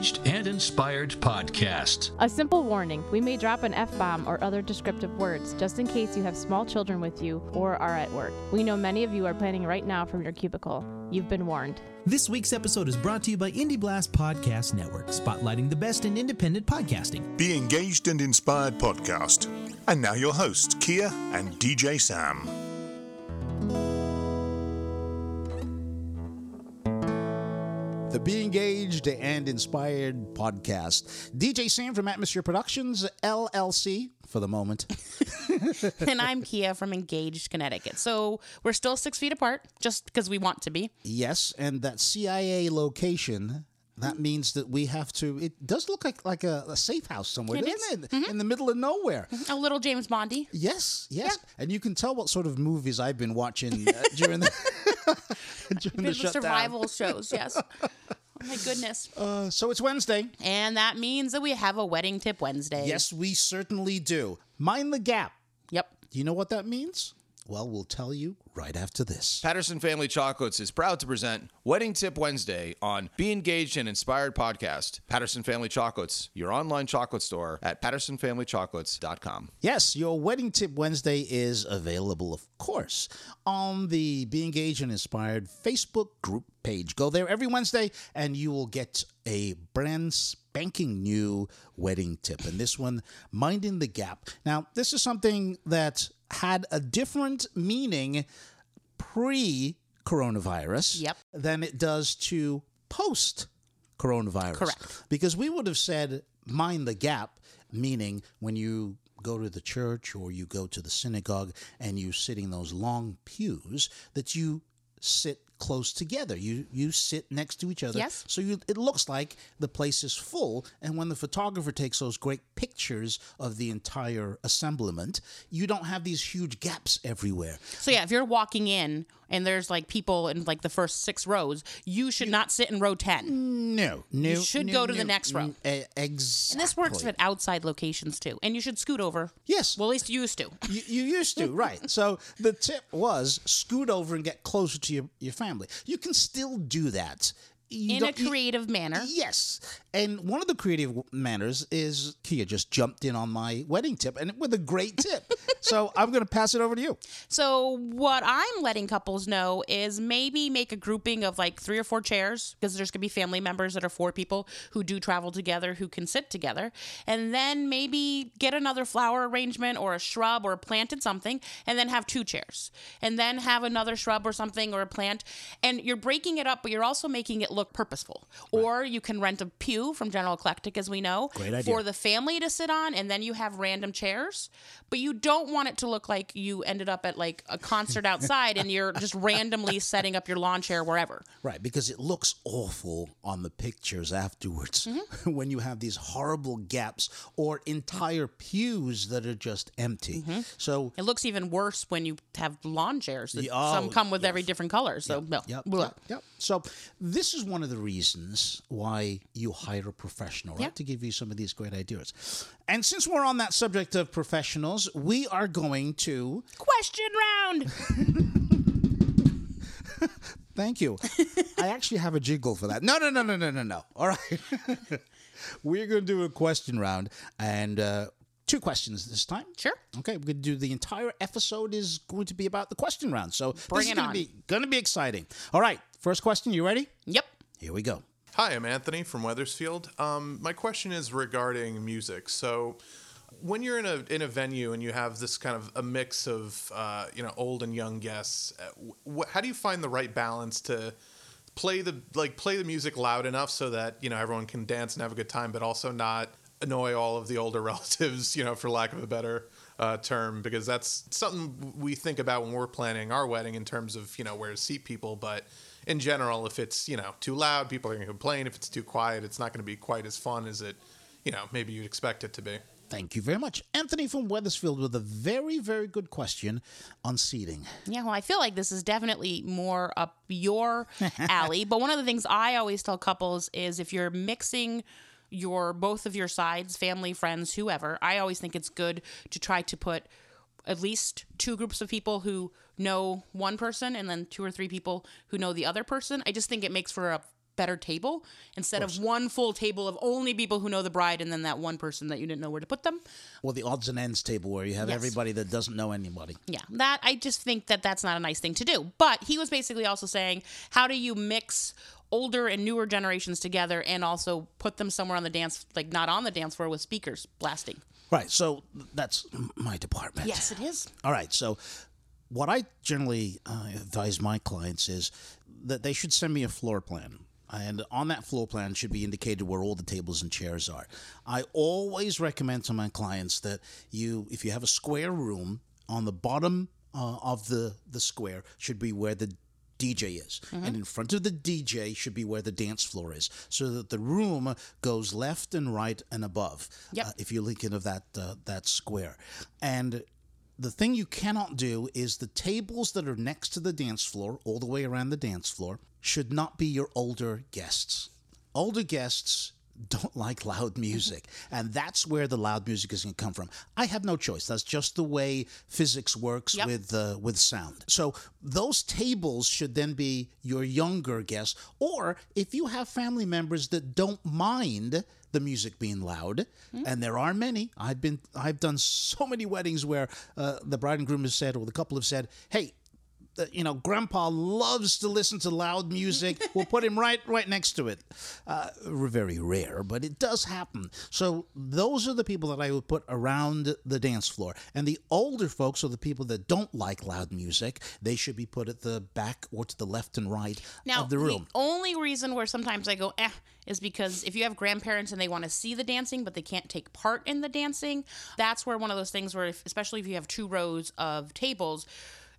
Engaged and Inspired podcast. A simple warning we may drop an F bomb or other descriptive words just in case you have small children with you or are at work. We know many of you are planning right now from your cubicle. You've been warned. This week's episode is brought to you by Indie Blast Podcast Network, spotlighting the best in independent podcasting. Be Engaged and Inspired podcast. And now your hosts, Kia and DJ Sam. The Be Engaged and Inspired podcast. DJ Sam from Atmosphere Productions, LLC, for the moment. and I'm Kia from Engaged, Connecticut. So we're still six feet apart, just because we want to be. Yes, and that CIA location. That means that we have to. It does look like like a, a safe house somewhere, It doesn't is. Mm-hmm. it? In the middle of nowhere. A little James Bondy. Yes, yes, and you can tell what sort of movies I've been watching uh, during the during the shutdown. survival shows, yes. Oh my goodness. Uh, so it's Wednesday. And that means that we have a wedding tip Wednesday. Yes, we certainly do. Mind the gap. Yep. Do you know what that means? Well, we'll tell you right after this. Patterson Family Chocolates is proud to present Wedding Tip Wednesday on Be Engaged and Inspired podcast. Patterson Family Chocolates, your online chocolate store at pattersonfamilychocolates.com. Yes, your wedding tip Wednesday is available, of course, on the Be Engaged and Inspired Facebook group page. Go there every Wednesday and you will get a brand spanking new wedding tip. And this one, Minding the Gap. Now, this is something that had a different meaning pre coronavirus Yep. than it does to post coronavirus. Correct. Because we would have said mind the gap, meaning when you go to the church or you go to the synagogue and you sit in those long pews, that you sit close together. You you sit next to each other. Yes. So you, it looks like the place is full. And when the photographer takes those great pictures of the entire assemblement, you don't have these huge gaps everywhere. So yeah, if you're walking in and there's like people in like the first six rows, you should not sit in row ten. No, no. You should no, go to no, the next row. e- Exactly. And this works at outside locations too. And you should scoot over. Yes. Well, at least you used to. You, you used to, right. So the tip was scoot over and get closer to your, your family. You can still do that. In a don't- you- creative manner. Yes. And one of the creative manners is Kia just jumped in on my wedding tip and with a great tip. so I'm going to pass it over to you. So what I'm letting couples know is maybe make a grouping of like three or four chairs because there's gonna be family members that are four people who do travel together who can sit together, and then maybe get another flower arrangement or a shrub or a planted something, and then have two chairs, and then have another shrub or something or a plant, and you're breaking it up, but you're also making it look purposeful. Or you can rent a pew from General Eclectic, as we know, for the family to sit on, and then you have random chairs. But you don't want it to look like you ended up at like a concert outside and you're just randomly setting up your lawn chair wherever. Right, because it looks awful on the pictures afterwards Mm-hmm. when you have these horrible gaps or entire pews that are just empty. Mm-hmm. So It looks even worse when you have lawn chairs. that Yeah, Some oh, come with every different color. So no. Yep, Blah. yep, yep. So this is one of the reasons why you hire a professional, right? Yeah. To give you some of these great ideas. And since we're on that subject of professionals, we are going to Question round. thank you. I actually have a jingle for that. No, no, no, no, no, no, no. All right. we're going to do a question round and uh, two questions this time. Sure. Okay, we're going to do the entire episode is going to be about the question round. So Bring this is it going on. to be going to be exciting. All right, first question, you ready? Yep. Here we go. Hi, I'm Anthony from Wethersfield. Um, my question is regarding music. So, when you're in a in a venue and you have this kind of a mix of uh, you know old and young guests, uh, wh- how do you find the right balance to play the like play the music loud enough so that you know everyone can dance and have a good time, but also not annoy all of the older relatives, you know, for lack of a better uh, term, because that's something we think about when we're planning our wedding in terms of you know where to seat people, but in general, if it's you know too loud, people are going to complain. If it's too quiet, it's not going to be quite as fun as it, you know, maybe you'd expect it to be. Thank you very much. Anthony from Wethersfield with a very, very good question on seating. Yeah, well, I feel like this is definitely more up your alley. but one of the things I always tell couples is if you're mixing your both of your sides, family, friends, whoever, I always think it's good to try to put at least two groups of people who know one person and then two or three people who know the other person. I just think it makes for a better table instead of, one full table of only people who know the bride and then that one person that you didn't know where to put them. Well, the odds and ends table where you have Yes. everybody that doesn't know anybody. Yeah, that I just think that that's not a nice thing to do. But he was basically also saying, how do you mix older and newer generations together and also put them somewhere on the dance, like not on the dance floor with speakers blasting? Right. So that's my department. Yes, it is. All right. So, what I generally uh, advise my clients is that they should send me a floor plan. And on that floor plan should be indicated where all the tables and chairs are. I always recommend to my clients that you, if you have a square room, on the bottom uh, of the, the square should be where the DJ is. And in front of the DJ should be where the dance floor is, so that the room goes left and right and above. Yep. uh, if you're thinking of that uh, that square, and the thing you cannot do is the tables that are next to the dance floor, all the way around the dance floor, should not be your older guests. Older guests don't like loud music, and that's where the loud music is going to come from. I have no choice. That's just the way physics works Yep. with uh, with sound. So those tables should then be your younger guests, or if you have family members that don't mind the music being loud, and there are many. I've been I've done so many weddings where uh, the bride and groom have said, or the couple have said, "Hey." You know, Grandpa loves to listen to loud music. We'll put him right, right next to it. Uh, very rare, but it does happen. So those are the people that I would put around the dance floor, and the older folks are the people that don't like loud music. They should be put at the back or to the left and right Now, of the room. The only reason where sometimes I go, eh, is because if you have grandparents and they want to see the dancing, but they can't take part in the dancing, that's where one of those things where, if, especially if you have two rows of tables,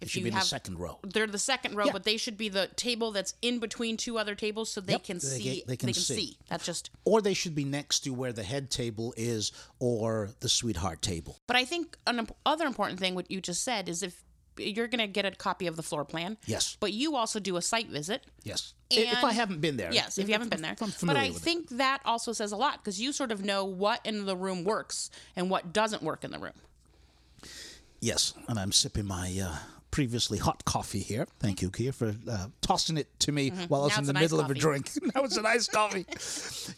if should you be in the second row. they're the second row, Yeah. but they should be the table that's in between two other tables, so they Yep, can they see. get- they can see. That's just. or they should be next to where the head table is or the sweetheart table. But I think another important thing, what you just said, is if you're going to get a copy of the floor plan. Yes. But you also do a site visit. Yes. I- if I haven't been there. Yes, if you haven't been there. I'm But familiar I with it. think that also says a lot because you sort of know what in the room works and what doesn't work in the room. Yes, and I'm sipping my uh, previously hot coffee here. Thank you, Kia, for uh, tossing it to me while I was Mm-hmm. Now in the nice middle of a drink. now it's a nice coffee.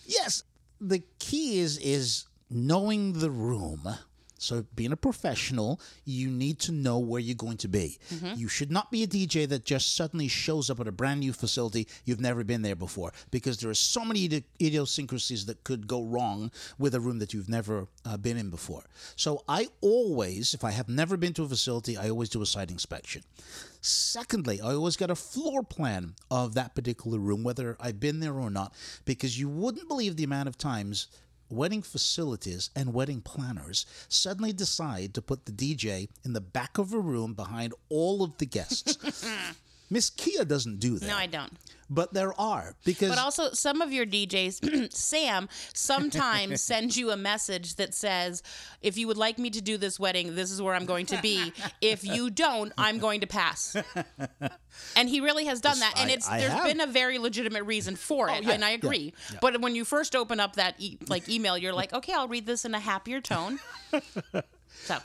Yes, the key is is knowing the room. So, being a professional, you need to know where you're going to be. Mm-hmm. You should not be a DJ that just suddenly shows up at a brand new facility you've never been there before, because there are so many idiosyncrasies that could go wrong with a room that you've never uh, been in before. So, I always, if I have never been to a facility, I always do a site inspection. Secondly, I always get a floor plan of that particular room, whether I've been there or not, because you wouldn't believe the amount of times wedding facilities and wedding planners suddenly decide to put the DJ in the back of a room behind all of the guests. Miss Kia doesn't do that. No, I don't. But there are because But also, some of your DJs, Sam, sometimes sends you a message that says, if you would like me to do this wedding, this is where I'm going to be. If you don't, I'm going to pass. And he really has done that. And I- it's I there's have. been a very legitimate reason for it. yeah, and I yeah, agree. But when you first open up that e- like email, you're like, okay, I'll read this in a happier tone. so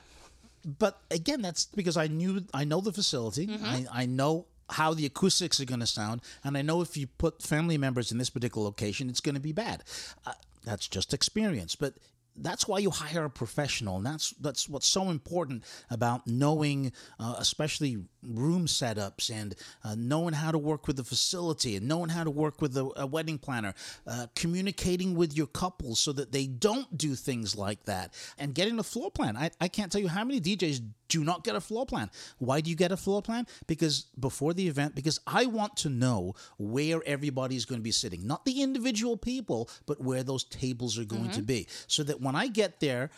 but again, that's because I knew I know the facility. Mm-hmm. I, I know how the acoustics are going to sound, and I know if you put family members in this particular location, it's going to be bad. Uh, that's just experience, but. That's why you hire a professional, and that's that's what's so important about knowing, uh, especially room setups and uh, knowing how to work with the facility and knowing how to work with a, a wedding planner, uh, communicating with your couples so that they don't do things like that, and getting a floor plan. I, I can't tell you how many DJs do not get a floor plan. Why do you get a floor plan? Because before the event, because I want to know where everybody's going to be sitting, not the individual people, but where those tables are going to be. So that when I get there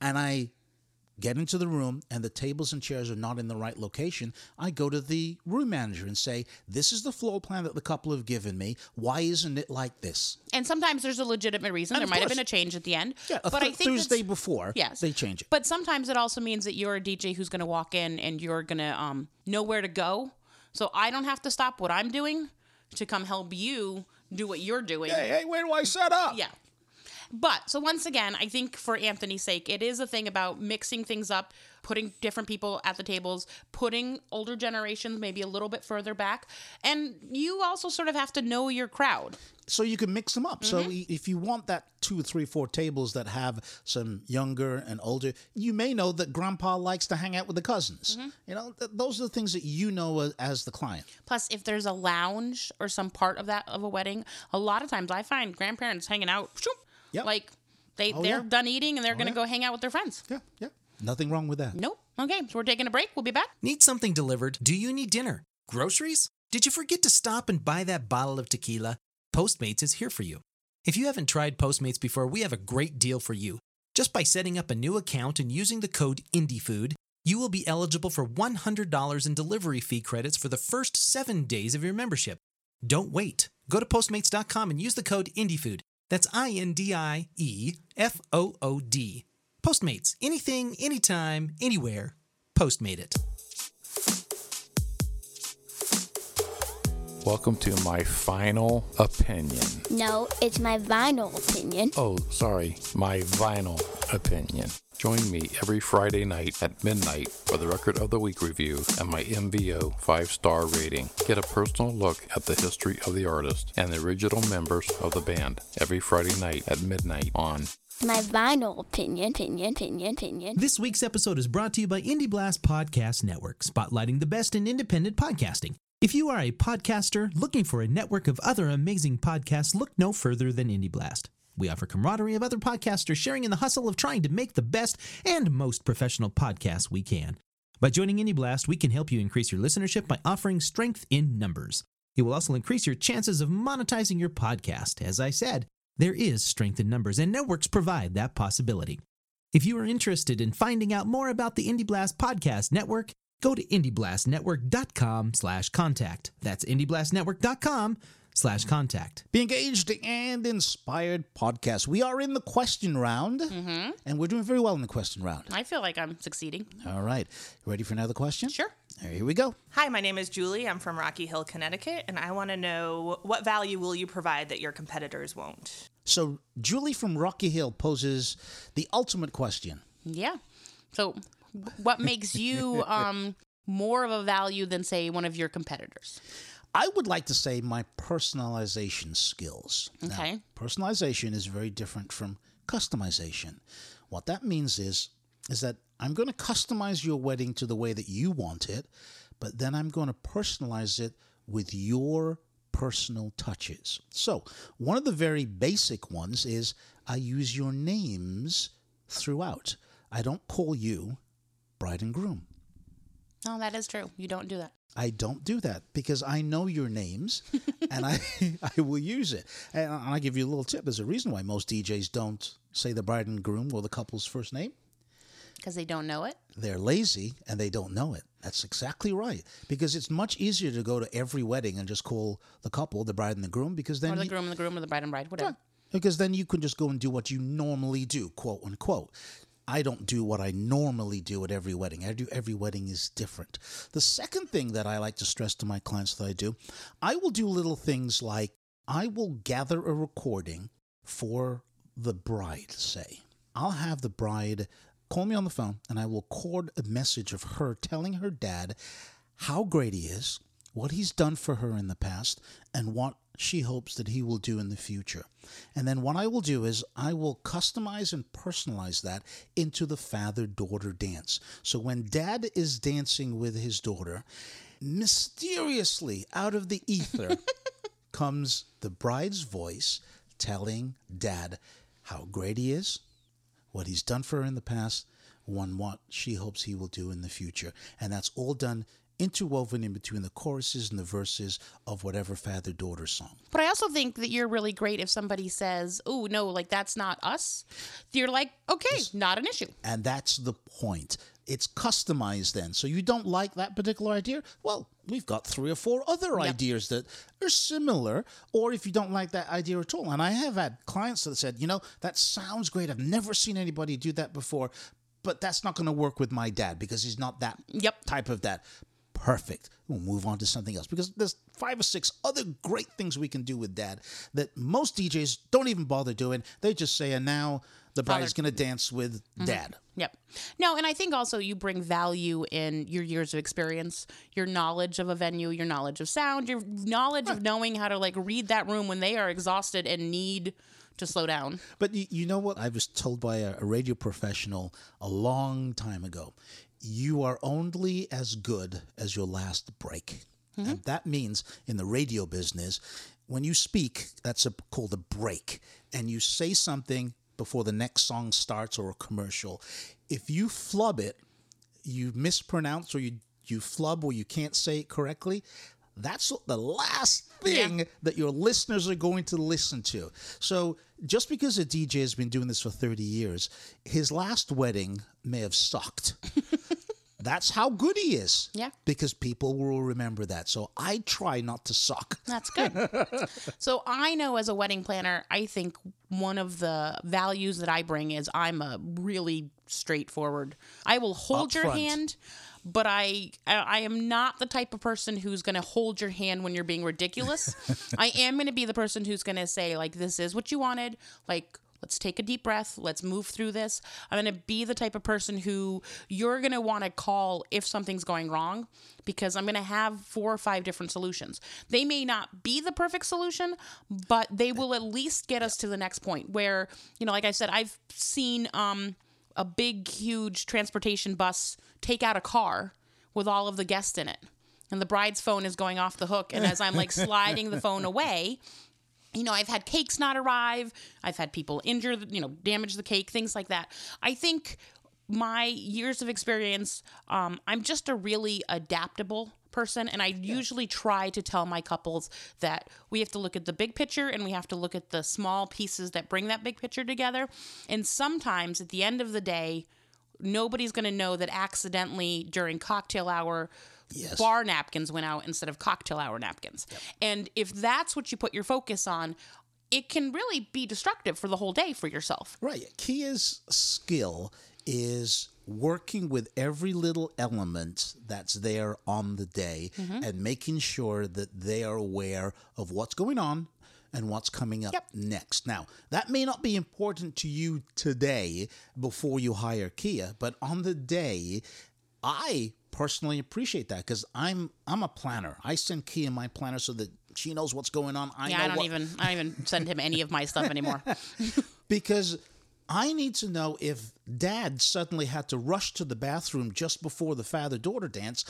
and I get into the room and the tables and chairs are not in the right location, I go to the room manager and say, This is the floor plan that the couple have given me. Why isn't it like this? and sometimes there's a legitimate reason. And there of might have been a change at the end. Yeah, a but th- I think Thursday before, Yes. they change it. But sometimes it also means that you're a DJ who's going to walk in and you're going to um, know where to go. So I don't have to stop what I'm doing to come help you do what you're doing. Hey, hey, where do I set up? Yeah. But so once again, I think for Anthony's sake, it is a thing about mixing things up, putting different people at the tables, putting older generations maybe a little bit further back. And you also sort of have to know your crowd. so you can mix them up. So Mm-hmm. i- if you want that two, three, four tables that have some younger and older, you may know that Grandpa likes to hang out with the cousins. Mm-hmm. You know, th- those are the things that you know as, as the client. Plus, if there's a lounge or some part of that of a wedding, a lot of times I find grandparents hanging out. Shoop, Yep. Like they Oh, they're yeah. done eating and they're oh, gonna yeah. go hang out with their friends. Yeah, yeah. Nothing wrong with that. Nope. Okay, so we're taking a break. We'll be back. Need something delivered? Do you need dinner? Groceries? Did you forget to stop and buy that bottle of tequila? Postmates is here for you. If you haven't tried Postmates before, we have a great deal for you. Just by setting up a new account and using the code INDIEFOOD, you will be eligible for $100 in delivery fee credits for the first seven days of your membership. Don't wait. Go to Postmates.com and use the code INDIEFOOD. That's I N D I E F O O D. Postmates. Anything, anytime, anywhere. Postmate it. Welcome to my final opinion. No, it's my vinyl opinion. Oh, sorry, my vinyl opinion. Join me every Friday night at midnight for the Record of the Week review and my MVO 5 star rating. Get a personal look at the history of the artist and the original members of the band every Friday night at midnight on My vinyl opinion, opinion, opinion, opinion. This week's episode is brought to you by Indie Blast Podcast Network, spotlighting the best in independent podcasting. If you are a podcaster looking for a network of other amazing podcasts, look no further than Indie Blast. We offer camaraderie of other podcasters sharing in the hustle of trying to make the best and most professional podcasts we can. By joining Indie Blast, we can help you increase your listenership by offering strength in numbers. It will also increase your chances of monetizing your podcast. As I said, there is strength in numbers, and networks provide that possibility. If you are interested in finding out more about the Indie Blast Podcast Network, go to indieblastnetwork.com slash contact. That's indieblastnetwork.com slash contact. Be engaged and inspired podcast. We are in the question round, Mm-hmm. and we're doing very well in the question round. I feel like I'm succeeding. All right. Ready for another question? Sure. All right, here we go. Hi, my name is Julie. I'm from Rocky Hill, Connecticut, and I want to know what value will you provide that your competitors won't? So, Julie from Rocky Hill poses the ultimate question. Yeah. So, what makes you um more of a value than say one of your competitors? I would like to say my personalization skills. Now, Okay. personalization is very different from customization. What that means is is that I'm going to customize your wedding to the way that you want it, but then I'm going to personalize it with your personal touches. So, one of the very basic ones is I use your names throughout. I don't call you bride and groom. No, that is true. You don't do that. I don't do that because I know your names and I I will use it. And I'll give you a little tip. There's a reason why most DJs don't say the bride and groom or the couple's first name. Because they don't know it. They're lazy and they don't know it. That's exactly right. Because it's much easier to go to every wedding and just call the couple the bride and the groom because then or the you- groom and the groom or the bride and bride, whatever. because then you can just go and do what you normally do, quote unquote. I don't do what I normally do at every wedding. I do every wedding is different. The second thing that I like to stress to my clients that I do, I will do little things like I will gather a recording for the bride, say. I'll have the bride call me on the phone and I will record a message of her telling her dad how great he is, what he's done for her in the past, and what she hopes that he will do in the future. And then what I will do is I will customize and personalize that into the father daughter dance. So when dad is dancing with his daughter, mysteriously out of the ether comes the bride's voice telling dad how great he is, what he's done for her in the past, and what she hopes he will do in the future. And that's all done interwoven in between the choruses and the verses of whatever father daughter song. But I also think that you're really great if somebody says, "Oh no, like that's not us." You're like, "Okay, not an issue." And that's the point. It's customized then. So you don't like that particular idea? Well, we've got three or four other ideas that are similar. Or if you don't like that idea at all. And I have had clients that said, you know, that sounds great. I've never seen anybody do that before, but that's not going to work with my dad because he's not that yep. type of dad. Perfect. We'll move on to something else because there's five or six other great things we can do with dad that most DJs don't even bother doing. They just say, and now the bride is going to dance with mm-hmm. dad. Yep. No, and I think also you bring value in your years of experience, your knowledge of a venue, your knowledge of sound, your knowledge of knowing how to like read that room when they are exhausted and need to slow down. But you, you know what? I was told by a, a radio professional a long time ago you are only as good as your last break. Mm-hmm. And that means in the radio business, when you speak, that's a, called a break. And you say something before the next song starts or a commercial. If you flub it, you mispronounce or you, you flub or you can't say it correctly, that's the last thing that your listeners are going to listen to. So just because a DJ has been doing this for 30 years, his last wedding may have sucked. That's how good he is. Yeah. Because people will remember that. So I try not to suck. That's good. so I know as a wedding planner, I think one of the values that I bring is I'm a really straightforward. I will hold your Upfront. hand, but I I am not the type of person who's going to hold your hand when you're being ridiculous. I am going to be the person who's going to say like this is what you wanted, like Let's take a deep breath. Let's move through this. I'm going to be the type of person who you're going to want to call if something's going wrong because I'm going to have four or five different solutions. They may not be the perfect solution, but they will at least get us to the next point where, you know, like I said, I've seen um, a big, huge transportation bus take out a car with all of the guests in it. And the bride's phone is going off the hook. And as I'm like sliding the phone away, you know, I've had cakes not arrive. I've had people injure, you know, damage the cake, things like that. I think my years of experience, um, I'm just a really adaptable person. And I usually try to tell my couples that we have to look at the big picture and we have to look at the small pieces that bring that big picture together. And sometimes at the end of the day, nobody's going to know that accidentally during cocktail hour bar napkins went out instead of cocktail hour napkins. And if that's what you put your focus on it can really be destructive for the whole day for yourself. Right. Kia's skill is working with every little element that's there on the day mm-hmm. and making sure that they are aware of what's going on and what's coming up next. Now, that may not be important to you today before you hire Kia, but on the day, I personally appreciate that because I'm I'm a planner. I send Kia my planner so that she knows what's going on. I yeah i don't what, even i don't even send him any of my stuff anymore because I need to know if dad suddenly had to rush to the bathroom just before the father daughter dance.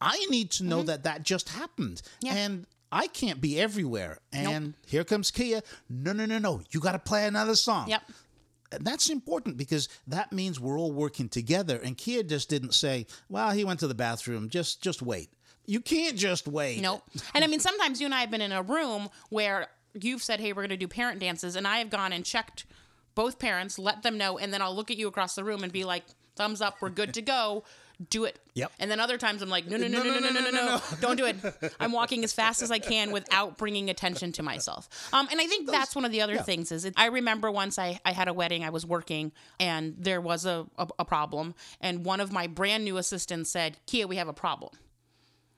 I need to know mm-hmm. that that just happened. And I can't be everywhere. And here comes Kia. No, no, no, no. You got to play another song. yep that's important because that means we're all working together. And Kia just didn't say, well, he went to the bathroom. Just just wait. You can't just wait. Nope. And I mean, sometimes you and I have been in a room where you've said, hey, we're going to do parent dances, and I have gone and checked both parents, let them know, and then I'll look at you across the room and be like, thumbs up, we're good to go. Do it. Yep. And then other times I'm like, no, no, no, no, no, no, no, no, no, don't do it. I'm walking as fast as I can without bringing attention to myself. Um, and I think that's one of the other things is it, I remember once I, I had a wedding, I was working, and there was a, a, a problem, and one of my brand new assistants said, Kia, we have a problem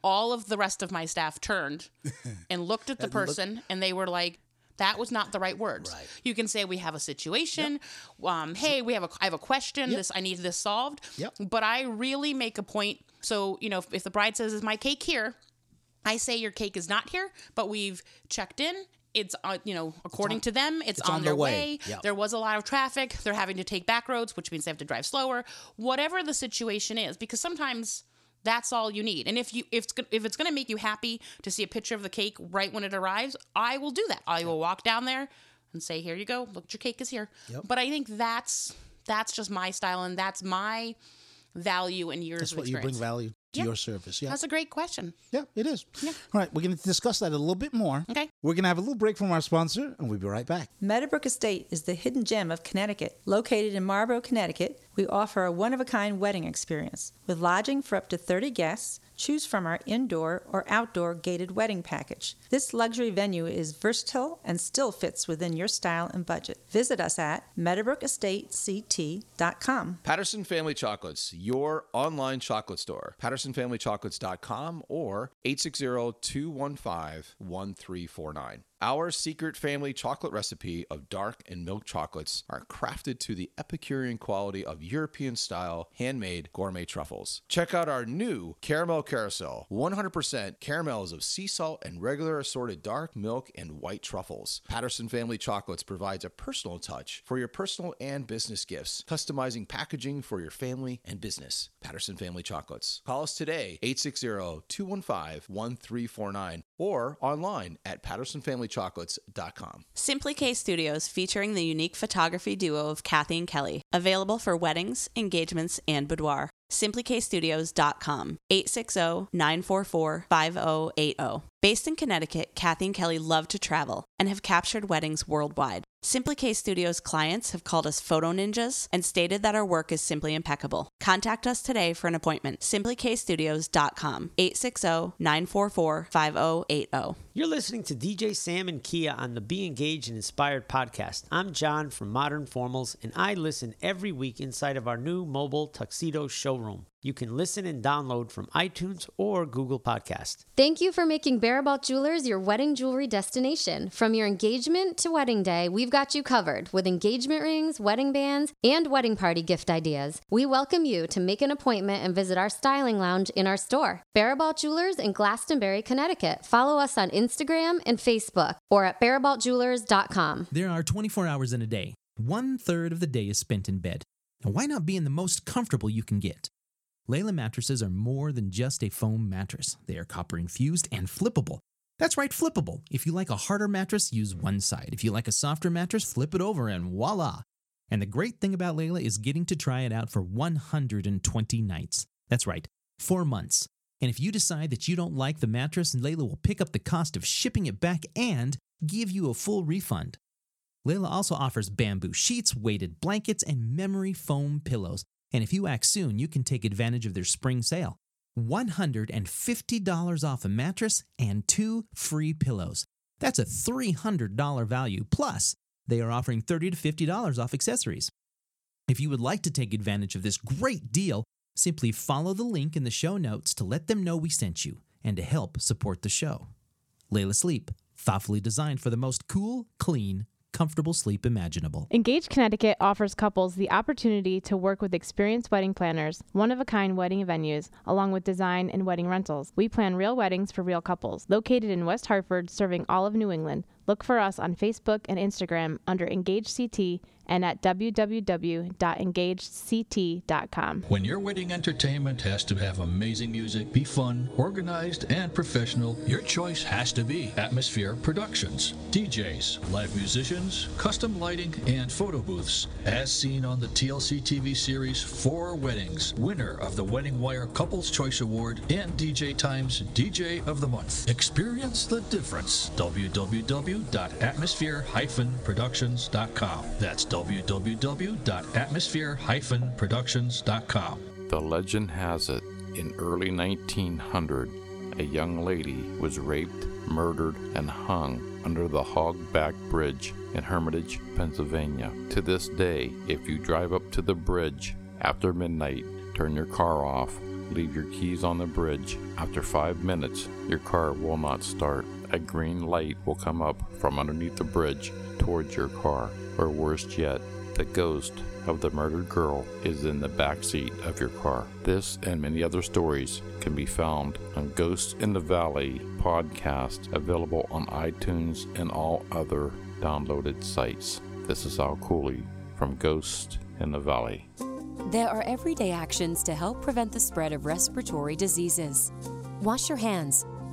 all of the rest of my staff turned and looked at the person and they were like that was not the right words. Right. You can say we have a situation. Um, hey, we have a I have a question. This I need this solved. Yep. But I really make a point. So you know, if, if the bride says, "Is my cake here?" I say your cake is not here, but we've checked in. It's uh, you know according to them, it's, it's on, on their the way. way. Yep. There was a lot of traffic. They're having to take back roads, which means they have to drive slower. Whatever the situation is, because sometimes that's all you need. And if you if it's if it's going to make you happy to see a picture of the cake right when it arrives, I will do that. I will walk down there and say, "Here you go. Look, your cake is here." But I think that's that's just my style and that's my value and years That's what you bring value to Yeah. your service. Yeah. That's a great question. Yeah, it is. All right, we're going to discuss that a little bit more. Okay. We're going to have a little break from our sponsor, and we'll be right back. Meadowbrook Estate is the hidden gem of Connecticut. Located in Marlborough, Connecticut, we offer a one of a kind wedding experience. With lodging for up to 30 guests, choose from our indoor or outdoor gated wedding package. This luxury venue is versatile and still fits within your style and budget. Visit us at meadowbrookestatect.com. Patterson Family Chocolates, your online chocolate store. Patterson pattersonfamilychocolates.com or 860-215-1349. Our secret family chocolate recipe of dark and milk chocolates are crafted to the Epicurean quality of European style handmade gourmet truffles. Check out our new caramel carousel 100% caramels of sea salt and regular assorted dark milk and white truffles. Patterson Family Chocolates provides a personal touch for your personal and business gifts, customizing packaging for your family and business. Patterson Family Chocolates. Call us today 860-215-1349 or online at pattersonfamilychocolates.com. Simply K Studios featuring the unique photography duo of Kathy and Kelly, available for weddings, engagements, and boudoir. SimplyKstudios.com 860-944-5080. Based in Connecticut, Kathy and Kelly love to travel and have captured weddings worldwide. Simply K Studios clients have called us photo ninjas and stated that our work is simply impeccable. Contact us today for an appointment. SimplyKstudios.com 860-944-5080. You're listening to DJ Sam and Kia on the Be Engaged and Inspired podcast. I'm John from Modern Formals, and I listen every week inside of our new mobile tuxedo showroom. You can listen and download from iTunes or Google Podcast. Thank you for making Barabalt Jewelers your wedding jewelry destination. From your engagement to wedding day, we've got you covered with engagement rings, wedding bands, and wedding party gift ideas. We welcome you to make an appointment and visit our styling lounge in our store, Barabalt Jewelers in Glastonbury, Connecticut. Follow us on Instagram and Facebook or at barabaltjewelers.com. There are 24 hours in a day. One third of the day is spent in bed. And why not be in the most comfortable you can get? Layla mattresses are more than just a foam mattress. They are copper infused and flippable. That's right, flippable. If you like a harder mattress, use one side. If you like a softer mattress, flip it over and voila. And the great thing about Layla is getting to try it out for 120 nights. That's right, four months. And if you decide that you don't like the mattress, Layla will pick up the cost of shipping it back and give you a full refund. Layla also offers bamboo sheets, weighted blankets, and memory foam pillows. And if you act soon, you can take advantage of their spring sale. $150 off a mattress and two free pillows. That's a $300 value. Plus, they are offering 30 to $50 off accessories. If you would like to take advantage of this great deal, simply follow the link in the show notes to let them know we sent you and to help support the show. Layla Sleep, thoughtfully designed for the most cool, clean, comfortable sleep imaginable. Engage Connecticut offers couples the opportunity to work with experienced wedding planners, one of a kind wedding venues, along with design and wedding rentals. We plan real weddings for real couples. Located in West Hartford, serving all of New England. Look for us on Facebook and Instagram under Engage CT and at www.engagedct.com. When your wedding entertainment has to have amazing music, be fun, organized, and professional, your choice has to be Atmosphere Productions. DJs, live musicians, custom lighting, and photo booths. As seen on the TLC TV series Four Weddings, winner of the Wedding Wire Couples Choice Award and DJ Times DJ of the Month. Experience the difference. www.atmosphere-productions.com. That's www.atmosphere-productions.com. The legend has it, in early 1900, a young lady was raped, murdered, and hung under the Hogback Bridge in Hermitage, Pennsylvania. To this day, if you drive up to the bridge after midnight, turn your car off, leave your keys on the bridge, after five minutes, your car will not start. A green light will come up from underneath the bridge towards your car. Or worst yet, the ghost of the murdered girl is in the back seat of your car. This and many other stories can be found on Ghosts in the Valley podcast, available on iTunes and all other downloaded sites. This is Al Cooley from Ghost in the Valley. There are everyday actions to help prevent the spread of respiratory diseases. Wash your hands.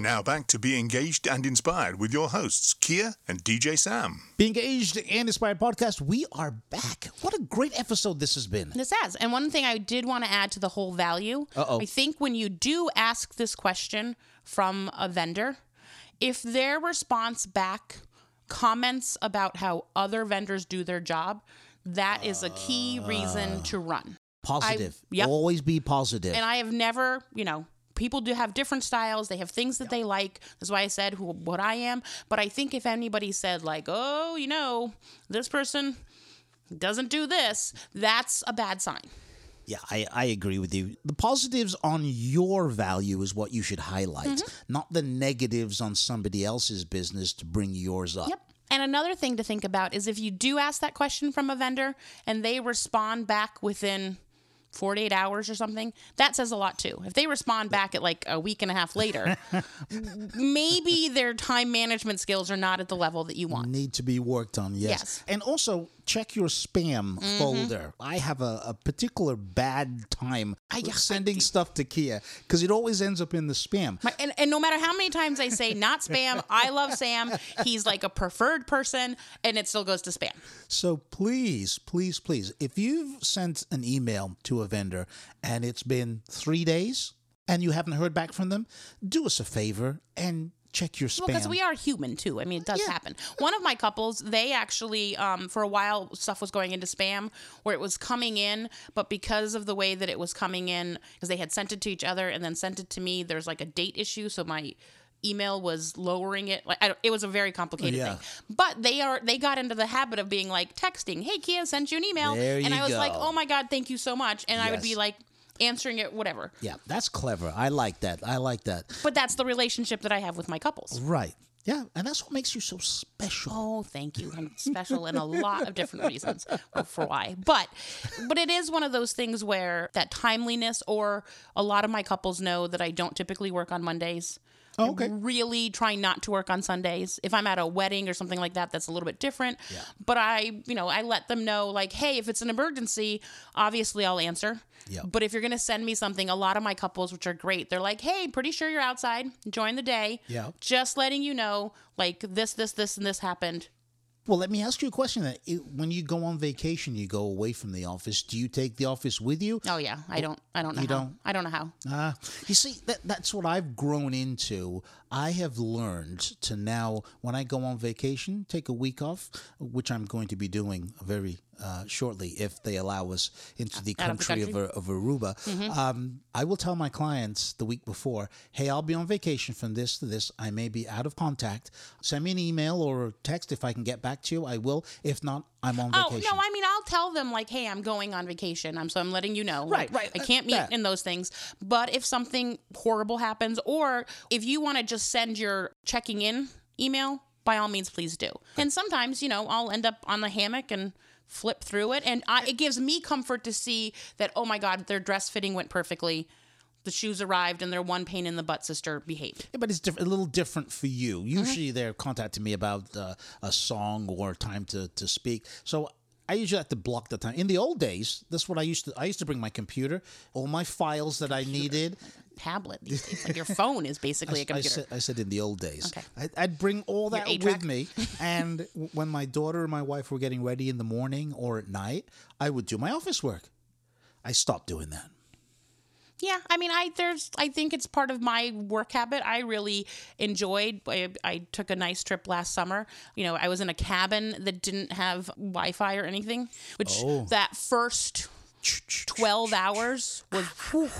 Now back to Be Engaged and Inspired with your hosts, Kia and DJ Sam. Be Engaged and Inspired podcast, we are back. What a great episode this has been. This has. And one thing I did want to add to the whole value Uh-oh. I think when you do ask this question from a vendor, if their response back comments about how other vendors do their job, that is a key reason ah. to run. Positive. I, yep. Always be positive. And I have never, you know, people do have different styles. They have things that they like. That's why I said who, what I am. But I think if anybody said like, oh, you know, this person doesn't do this, that's a bad sign. Yeah, I, I agree with you. The positives on your value is what you should highlight, Mm-hmm. not the negatives on somebody else's business to bring yours up. Yep. And another thing to think about is if you do ask that question from a vendor and they respond back within 48 hours or something, that says a lot too. If they respond back at like a week and a half later, maybe their time management skills are not at the level that you want. Need to be worked on, yes. Yes. And also check your spam Mhm. folder. I have a, a particular bad time sending stuff to Kia because it always ends up in the spam. My- and, and no matter how many times I say not spam, I love Sam. He's like a preferred person, and it still goes to spam. So please, please, please, if you've sent an email to a vendor and it's been three days and you haven't heard back from them, do us a favor and check your spam. Well, because we are human too. I mean, it does happen. One of my couples, they actually, um, for a while, stuff was going into spam where it was coming in, but because of the way that it was coming in, because they had sent it to each other and then sent it to me, there's like a date issue, so my email was lowering it like it was a very complicated Yeah. thing but they are they got into the habit of being like texting hey kia sent you an email There and i was like oh my god thank you so much and i would be like answering it whatever yeah, that's clever. I like that. I like that. but that's the relationship that i have with my couples Right. Yeah, and that's what makes you so special. Oh, thank you. I'm special in a lot of different reasons for why. But but it is one of those things where that timeliness or a lot of my couples know that I don't typically work on Mondays. Oh, okay. I really trying not to work on Sundays. If I'm at a wedding or something like that, that's a little bit different. Yeah. But I, you know, I let them know like, hey, if it's an emergency, obviously I'll answer. Yeah. But if you're gonna send me something, a lot of my couples, which are great, they're like, hey, pretty sure you're outside, enjoying the day. Yeah. Just letting you know, like this, this, this, and this happened. Well, let me ask you a question. Then, It- when you go on vacation, you go away from the office. Do you take the office with you? Oh yeah, I don't. I don't know. You how. don't? I don't know how. Ah, you see, that, that's what I've grown into. I have learned to now, when I go on vacation, take a week off, which I'm going to be doing very uh, shortly if they allow us into the Out of the country, of, of Aruba. Mhm. Um, I will tell my clients the week before, hey, I'll be on vacation from this to this. I may be out of contact. Send me an email or text if I can get back to you. I will. If not, I'm on Oh vacation. no, I mean I'll tell them like, hey, I'm going on vacation. I'm so I'm letting you know. Right, Like, right, I uh, can't meet that. in those things. But if something horrible happens, or if you want to just send your checking in email, by all means, please do. And sometimes, you know, I'll end up on the hammock and flip through it, and I, it gives me comfort to see that oh my god, their dress fitting went perfectly. The shoes arrived and their one pain in the butt sister behaved. Yeah, but it's diff- a little different for you. Usually they're contacting me about uh, a song or time to, to speak. So I usually have to block the time. In the old days, that's what I used to. I used to bring my computer, all my files that I needed. Tablet these days, like your phone is basically a I, I computer. said, I said in the old days. Okay. I, I'd bring all that with me, and when my daughter and my wife were getting ready in the morning or at night, I would do my office work. I stopped doing that. Yeah, I mean, I there's I think it's part of my work habit. I really enjoyed. I, I took a nice trip last summer. You know, I was in a cabin that didn't have Wi-Fi or anything, which Oh. that first twelve hours was. whew,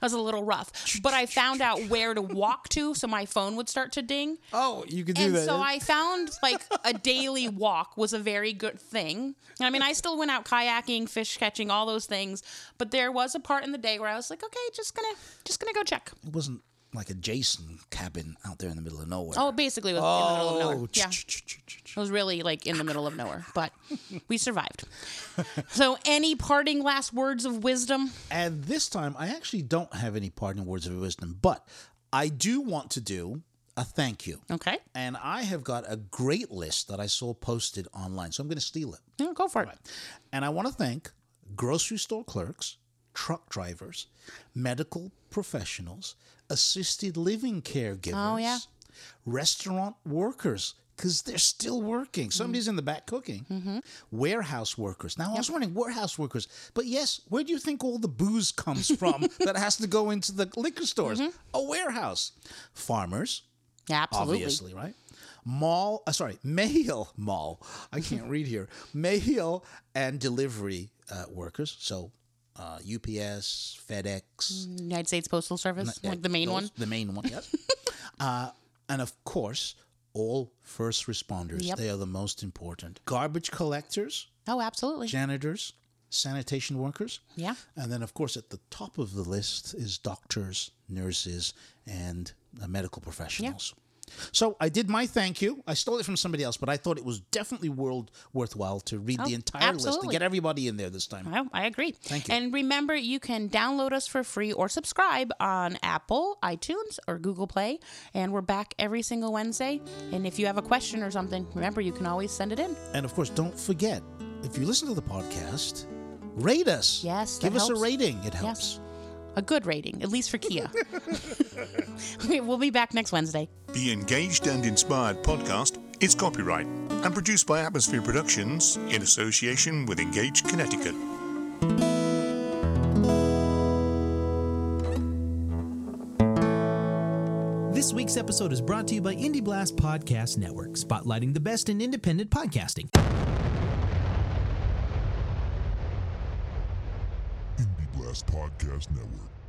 that was a little rough, but I found out where to walk to, so my phone would start to ding. Oh, you could do and that. so I found like a daily walk was a very good thing. I mean, I still went out kayaking, fish catching, all those things, but there was a part in the day where I was like, okay, just gonna just gonna go check. it wasn't like a Jason cabin out there in the middle of nowhere. Oh, basically, it was in the middle of Oh, nowhere. Yeah, it was really like in the middle of nowhere, but we survived. So, any parting last words of wisdom? And this time, I actually don't have any parting words of wisdom, but I do want to do a thank you. Okay. And I have got a great list that I saw posted online, so I'm going to steal it. Yeah, go for it. And I want to thank grocery store clerks, truck drivers, medical professionals, assisted living caregivers, Oh, yeah. restaurant workers, because they're still working. Somebody's in the back cooking. Mm-hmm. Warehouse workers. Now, I was wondering, warehouse workers. But yes, where do you think all the booze comes from that has to go into the liquor stores? A warehouse. Farmers. Absolutely. Obviously, right? mall, uh, sorry, mail mall. I can't read here. Mail and delivery uh, workers. So uh, UPS, FedEx, United States Postal Service, like the main those- one. The main one, yes. uh, and of course, all first responders. Yep. They are the most important. Garbage collectors, Oh, absolutely. janitors, sanitation workers. Yeah. And then, of course, at the top of the list is doctors, nurses, and uh, medical professionals. So I did my thank you. I stole it from somebody else, but I thought it was definitely world worthwhile to read Oh, the entire list to get everybody in there this time. I, I agree. Thank you. And remember, you can download us for free or subscribe on Apple, iTunes, or Google Play. And we're back every single Wednesday. And if you have a question or something, remember, you can always send it in. And of course, don't forget if you listen to the podcast, rate us. Yes, give that us a rating. It Yes. Helps. A good rating, at least for Kia. Okay, we'll be back next Wednesday. The Engaged and Inspired podcast is copyright and produced by Atmosphere Productions in association with Engaged Connecticut. This week's episode is brought to you by Indie Blast Podcast Network, spotlighting the best in independent podcasting. Indie Blast Podcast Network.